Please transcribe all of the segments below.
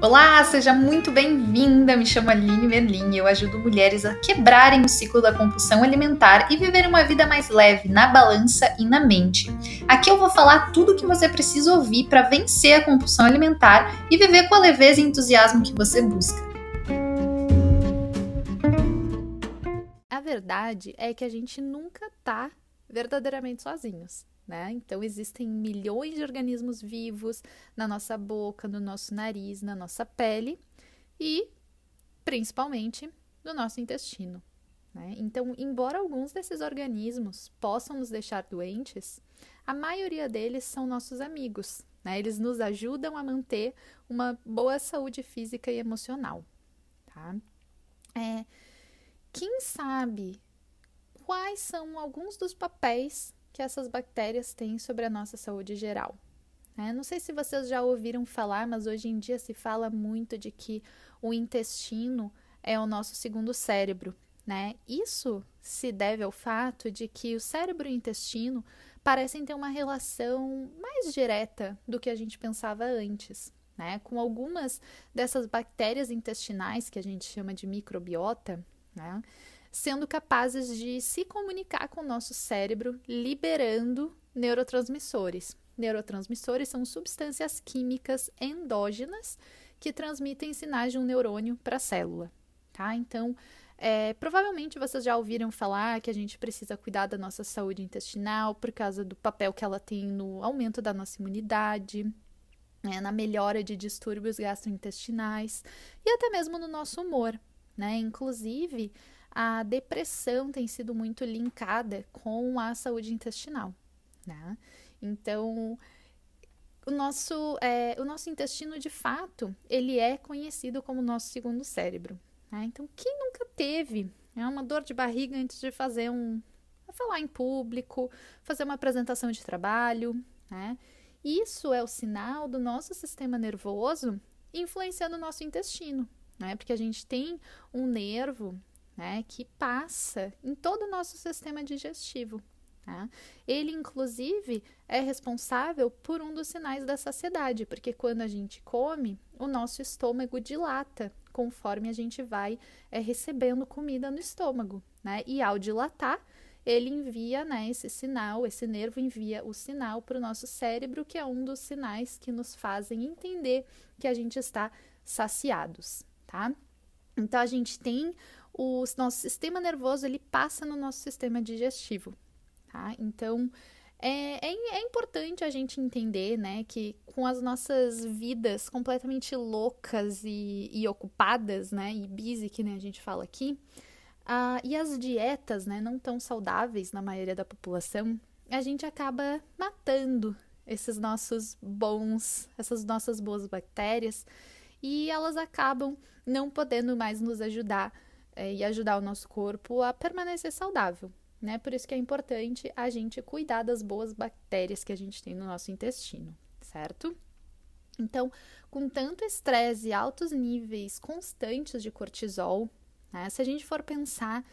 Olá, seja muito bem-vinda. Me chamo Aline Merlin e eu ajudo mulheres a quebrarem o ciclo da compulsão alimentar e viver uma vida mais leve na balança e na mente. Aqui eu vou falar tudo o que você precisa ouvir para vencer a compulsão alimentar e viver com a leveza e entusiasmo que você busca. A verdade é que a gente nunca tá verdadeiramente sozinhos né? Então existem milhões de organismos vivos na nossa boca, no nosso nariz, na nossa pele e principalmente no nosso intestino. Né? Então, embora alguns desses organismos possam nos deixar doentes, a maioria deles são nossos amigos. Né? Eles nos ajudam a manter uma boa saúde física e emocional. Tá? É, quem sabe quais são alguns dos papéis que essas bactérias têm sobre a nossa saúde geral. É, não sei se vocês já ouviram falar, mas hoje em dia se fala muito de que o intestino é o nosso segundo cérebro. Né? Isso se deve ao fato de que o cérebro e o intestino parecem ter uma relação mais direta do que a gente pensava antes. Né? Com algumas dessas bactérias intestinais que a gente chama de microbiota, né? sendo capazes de se comunicar com o nosso cérebro, liberando neurotransmissores. Neurotransmissores são substâncias químicas endógenas que transmitem sinais de um neurônio para a célula, tá? Então, é, provavelmente vocês já ouviram falar que a gente precisa cuidar da nossa saúde intestinal por causa do papel que ela tem no aumento da nossa imunidade, né, na melhora de distúrbios gastrointestinais e até mesmo no nosso humor, né? Inclusive, a depressão tem sido muito linkada com a saúde intestinal, né? Então, o nosso, é, o nosso intestino, de fato, ele é conhecido como nosso segundo cérebro. Né? Então, quem nunca teve né, uma dor de barriga antes de fazer um... falar em público, fazer uma apresentação de trabalho, né? Isso é o sinal do nosso sistema nervoso influenciando o nosso intestino, né? Porque a gente tem um nervo né, que passa em todo o nosso sistema digestivo. Tá? Ele, inclusive, é responsável por um dos sinais da saciedade, porque quando a gente come, o nosso estômago dilata conforme a gente vai é, recebendo comida no estômago. Né? E ao dilatar, ele envia né, esse sinal, esse nervo envia o sinal para o nosso cérebro, que é um dos sinais que nos fazem entender que a gente está saciados. Tá? Então, a gente tem o nosso sistema nervoso ele passa no nosso sistema digestivo, tá? Então é, é, é, importante a gente entender, né, que com as nossas vidas completamente loucas e, e ocupadas, né, e busy, que né, a gente fala aqui, e as dietas, né, não tão saudáveis na maioria da população, a gente acaba matando esses nossos bons, essas nossas boas bactérias, e elas acabam não podendo mais nos ajudar é, e ajudar o nosso corpo a permanecer saudável. Né? Por isso que é importante a gente cuidar das boas bactérias que a gente tem no nosso intestino, certo? Então, com tanto estresse e altos níveis constantes de cortisol, né? se a gente for pensar,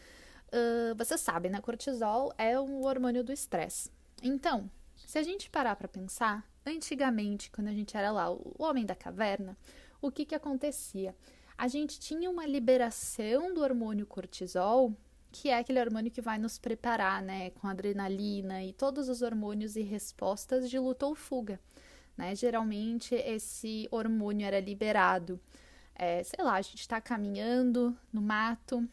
uh, você sabe, né? Cortisol é um hormônio do estresse. Então, se a gente parar para pensar, antigamente, quando a gente era lá o homem da caverna, o que que acontecia? a gente tinha uma liberação do hormônio cortisol, que é aquele hormônio que vai nos preparar, né, com adrenalina e todos os hormônios e respostas de luta ou fuga, né? Geralmente esse hormônio era liberado, é, sei lá, a gente está caminhando no mato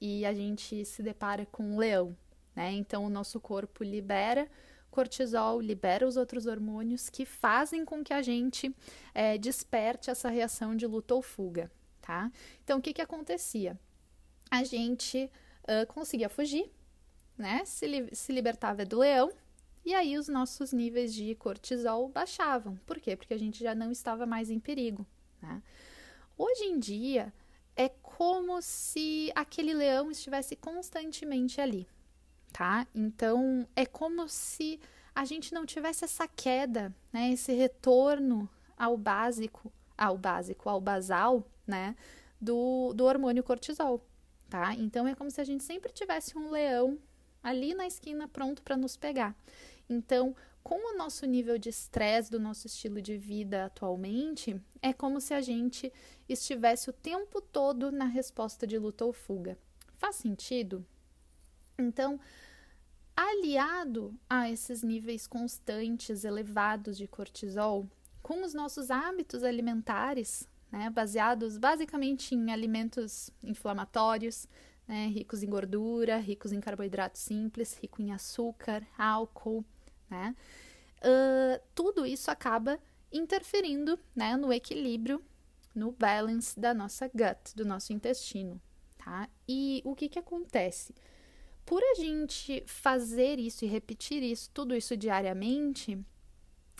e a gente se depara com um leão, né? Então o nosso corpo libera cortisol, libera os outros hormônios que fazem com que a gente é, desperte essa reação de luta ou fuga tá? Então, o que que acontecia? A gente uh, conseguia fugir, né? Se, li se libertava do leão, e aí os nossos níveis de cortisol baixavam. Por quê? Porque a gente já não estava mais em perigo, né? Hoje em dia, é como se aquele leão estivesse constantemente ali, tá? Então, é como se a gente não tivesse essa queda, né? Esse retorno ao básico, ao básico, ao basal, né, do, do hormônio cortisol, tá? Então é como se a gente sempre tivesse um leão ali na esquina pronto para nos pegar. Então, com o nosso nível de estresse do nosso estilo de vida atualmente, é como se a gente estivesse o tempo todo na resposta de luta ou fuga. Faz sentido? Então, aliado a esses níveis constantes, elevados de cortisol, com os nossos hábitos alimentares, né, baseados basicamente em alimentos inflamatórios, né, ricos em gordura, ricos em carboidratos simples, rico em açúcar, álcool, né, uh, tudo isso acaba interferindo né, no equilíbrio, no balance da nossa gut, do nosso intestino, tá? E o que que acontece? Por a gente fazer isso e repetir isso, tudo isso diariamente,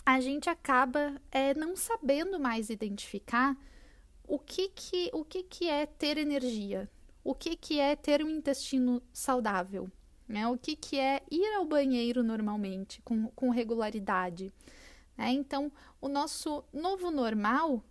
a gente acaba é, não sabendo mais identificar o que que, o que que é ter energia, o que que é ter um intestino saudável, né? o que que é ir ao banheiro normalmente, com, com regularidade. Né? Então, o nosso novo normal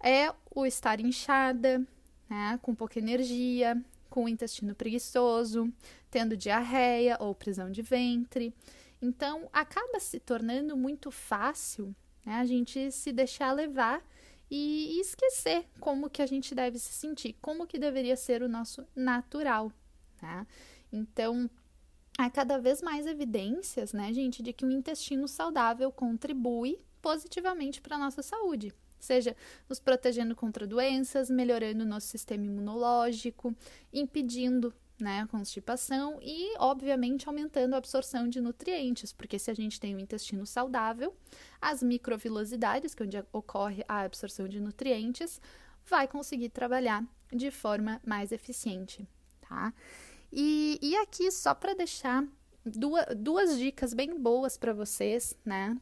é o estar inchada, né? com pouca energia, com o intestino preguiçoso, tendo diarreia ou prisão de ventre. Então, acaba se tornando muito fácil né, a gente se deixar levar e esquecer como que a gente deve se sentir, como que deveria ser o nosso natural, tá? Então, há cada vez mais evidências, né, gente, de que o intestino saudável contribui positivamente para a nossa saúde, seja nos protegendo contra doenças, melhorando o nosso sistema imunológico, impedindo né, a constipação e, obviamente, aumentando a absorção de nutrientes, porque se a gente tem um intestino saudável, as microvilosidades, que é onde ocorre a absorção de nutrientes, vai conseguir trabalhar de forma mais eficiente, tá? E, e aqui, só para deixar duas, duas dicas bem boas para vocês, né?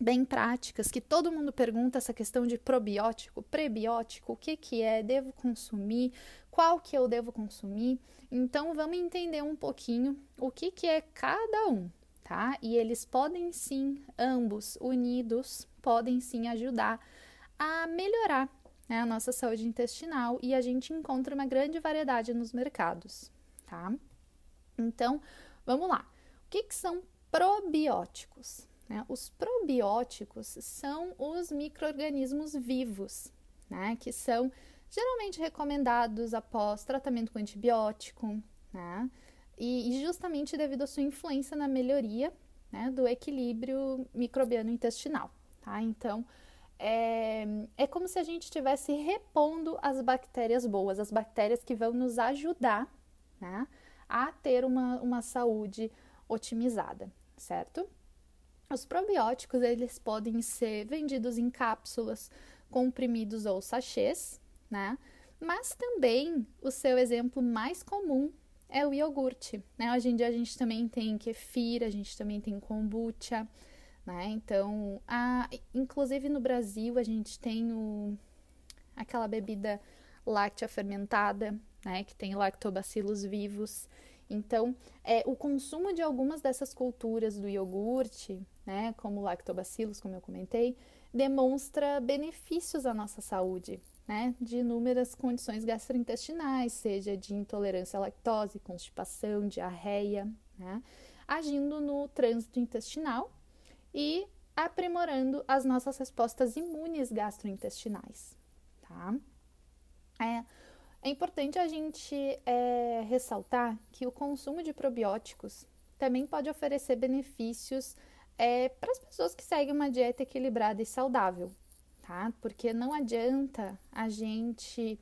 Bem práticas, que todo mundo pergunta essa questão de probiótico, prebiótico, o que, que é, devo consumir, qual que eu devo consumir. Então, vamos entender um pouquinho o que, que é cada um, tá? E eles podem sim, ambos unidos, podem sim ajudar a melhorar né, a nossa saúde intestinal e a gente encontra uma grande variedade nos mercados tá? Então, vamos lá. O que, que são probióticos? Né? Os probióticos são os micro-organismos vivos, né? Que são geralmente recomendados após tratamento com antibiótico, né? E, e justamente devido à sua influência na melhoria né, do equilíbrio microbiano intestinal, tá? Então, é, é como se a gente estivesse repondo as bactérias boas, as bactérias que vão nos ajudar né, a ter uma, uma saúde otimizada, certo? Os probióticos eles podem ser vendidos em cápsulas, comprimidos ou sachês, né? Mas também o seu exemplo mais comum é o iogurte, né? Hoje em dia a gente também tem kefir, a gente também tem kombucha, né? Então, a, inclusive no Brasil a gente tem o, aquela bebida láctea fermentada, né, que tem lactobacilos vivos. Então, é, o consumo de algumas dessas culturas do iogurte, né, como lactobacilos, como eu comentei, demonstra benefícios à nossa saúde, né, de inúmeras condições gastrointestinais, seja de intolerância à lactose, constipação, diarreia, né, agindo no trânsito intestinal e aprimorando as nossas respostas imunes gastrointestinais, tá? É, é importante a gente é, ressaltar que o consumo de probióticos também pode oferecer benefícios é, para as pessoas que seguem uma dieta equilibrada e saudável, tá? Porque não adianta a gente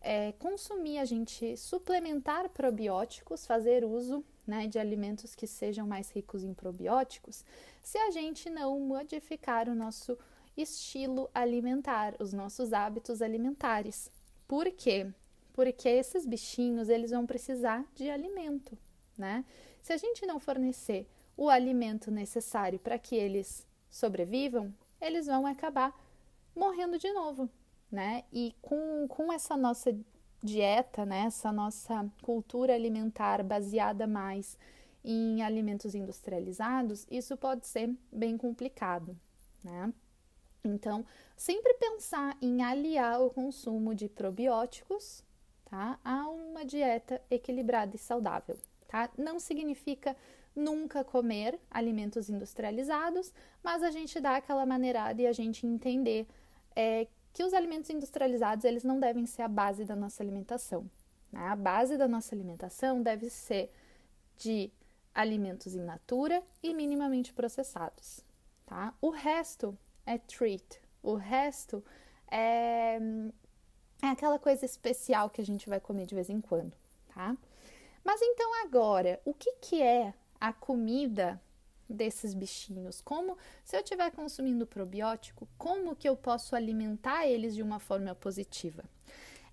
é, consumir, a gente suplementar probióticos, fazer uso né, de alimentos que sejam mais ricos em probióticos, se a gente não modificar o nosso estilo alimentar, os nossos hábitos alimentares. Por quê? Porque esses bichinhos eles vão precisar de alimento, né? Se a gente não fornecer o alimento necessário para que eles sobrevivam, eles vão acabar morrendo de novo, né? E com, com essa nossa dieta, né, essa nossa cultura alimentar baseada mais em alimentos industrializados, isso pode ser bem complicado, né? Então, sempre pensar em aliar o consumo de probióticos tá? a uma dieta equilibrada e saudável. tá? Não significa nunca comer alimentos industrializados, mas a gente dá aquela maneirada e a gente entender é, que os alimentos industrializados eles não devem ser a base da nossa alimentação. Né? A base da nossa alimentação deve ser de alimentos in natura e minimamente processados. Tá? O resto é treat, o resto é, é aquela coisa especial que a gente vai comer de vez em quando. Tá? Mas então agora, o que, que é a comida desses bichinhos? Como, se eu estiver consumindo probiótico, como que eu posso alimentar eles de uma forma positiva?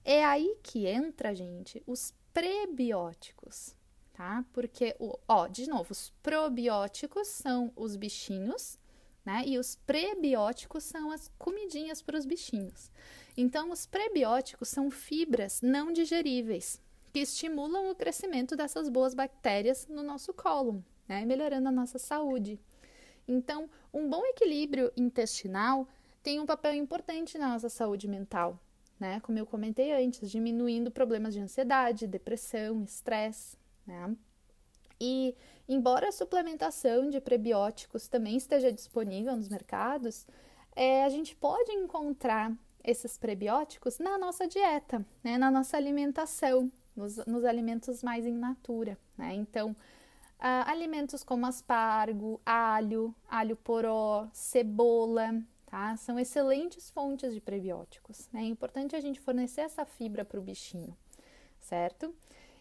É aí que entra, gente, os prebióticos, tá? Porque, ó, de novo, os probióticos são os bichinhos, né? E os prebióticos são as comidinhas para os bichinhos. Então, os prebióticos são fibras não digeríveis, que estimulam o crescimento dessas boas bactérias no nosso cólon, né, melhorando a nossa saúde. Então, um bom equilíbrio intestinal tem um papel importante na nossa saúde mental, né? Como eu comentei antes, diminuindo problemas de ansiedade, depressão, estresse, né? E embora a suplementação de prebióticos também esteja disponível nos mercados, é, a gente pode encontrar esses prebióticos na nossa dieta, né? na nossa alimentação, nos, nos alimentos mais in natura. Né? Então, uh, alimentos como aspargo, alho, alho poró, cebola, tá? São excelentes fontes de prebióticos. Né? É importante a gente fornecer essa fibra para o bichinho, certo?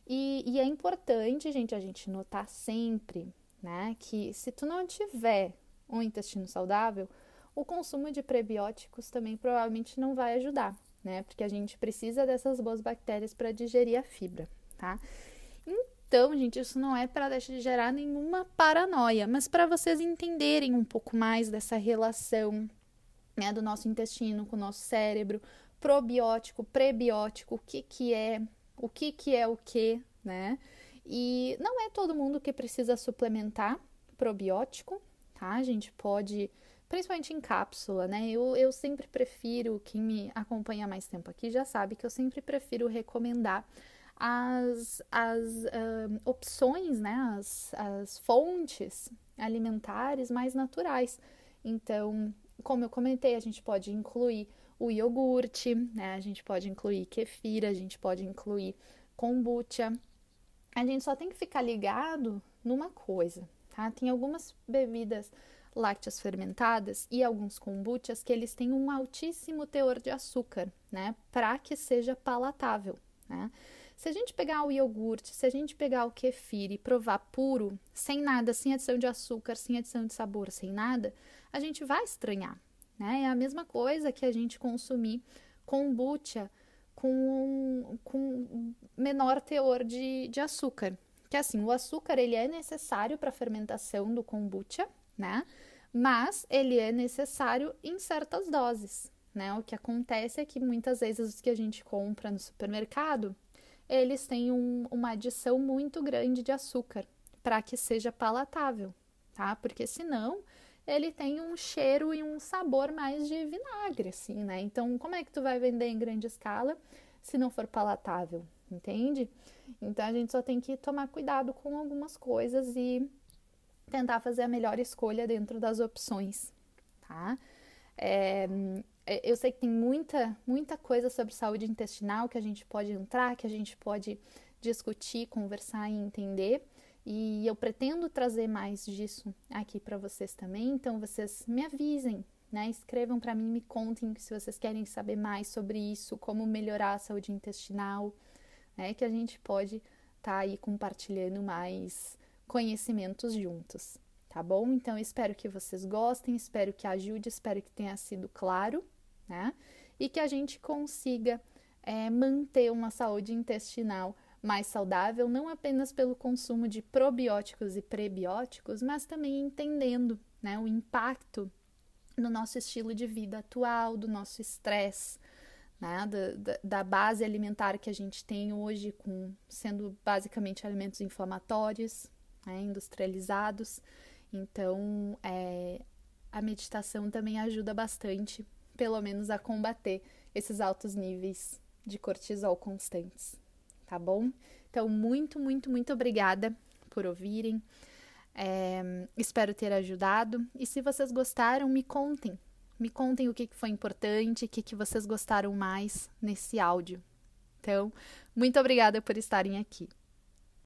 E, e, é importante, gente, a gente notar sempre, né, que se tu não tiver um intestino saudável, o consumo de prebióticos também provavelmente não vai ajudar, né? Porque a gente precisa dessas boas bactérias para digerir a fibra, tá? Então, gente, isso não é para deixar de gerar nenhuma paranoia, mas para vocês entenderem um pouco mais dessa relação né, do nosso intestino com o nosso cérebro, probiótico, prebiótico, o que que é, o que que é o que, né? E não é todo mundo que precisa suplementar probiótico, tá? A gente pode principalmente em cápsula, né? Eu, eu sempre prefiro, quem me acompanha mais tempo aqui já sabe que eu sempre prefiro recomendar as, as uh, opções, né? As, as fontes alimentares mais naturais. Então, como eu comentei, a gente pode incluir o iogurte, né? A gente pode incluir kefir, a gente pode incluir kombucha. A gente só tem que ficar ligado numa coisa, tá? Tem algumas bebidas lácteas fermentadas e alguns kombuchas que eles têm um altíssimo teor de açúcar, né, para que seja palatável, né? Se a gente pegar o iogurte, se a gente pegar o kefir e provar puro, sem nada, sem adição de açúcar, sem adição de sabor, sem nada, a gente vai estranhar, né? É a mesma coisa que a gente consumir kombucha com, com menor teor de, de açúcar. Que assim, o açúcar ele é necessário para a fermentação do kombucha, né? Mas ele é necessário em certas doses, né? O que acontece é que muitas vezes os que a gente compra no supermercado, eles têm um, uma adição muito grande de açúcar para que seja palatável, tá? Porque senão ele tem um cheiro e um sabor mais de vinagre, assim, né? Então, como é que tu vai vender em grande escala se não for palatável, entende? Então, a gente só tem que tomar cuidado com algumas coisas e tentar fazer a melhor escolha dentro das opções, tá? É, eu sei que tem muita, muita coisa sobre saúde intestinal que a gente pode entrar, que a gente pode discutir, conversar e entender. E eu pretendo trazer mais disso aqui para vocês também. Então, vocês me avisem, né? Escrevam para mim, me contem se vocês querem saber mais sobre isso, como melhorar a saúde intestinal, né? Que a gente pode estar tá aí compartilhando mais conhecimentos juntos, tá bom? Então espero que vocês gostem, espero que ajude, espero que tenha sido claro, né? E que a gente consiga é, manter uma saúde intestinal mais saudável, não apenas pelo consumo de probióticos e prebióticos, mas também entendendo né, o impacto no nosso estilo de vida atual, do nosso estresse, né, da, da, base alimentar que a gente tem hoje, com sendo basicamente alimentos inflamatórios, né, industrializados. Então, é, a meditação também ajuda bastante, pelo menos a combater esses altos níveis de cortisol constantes, tá bom? Então, muito, muito, muito obrigada por ouvirem. É, espero ter ajudado. E se vocês gostaram, me contem. Me contem o que foi importante, o que vocês gostaram mais nesse áudio. Então, muito obrigada por estarem aqui.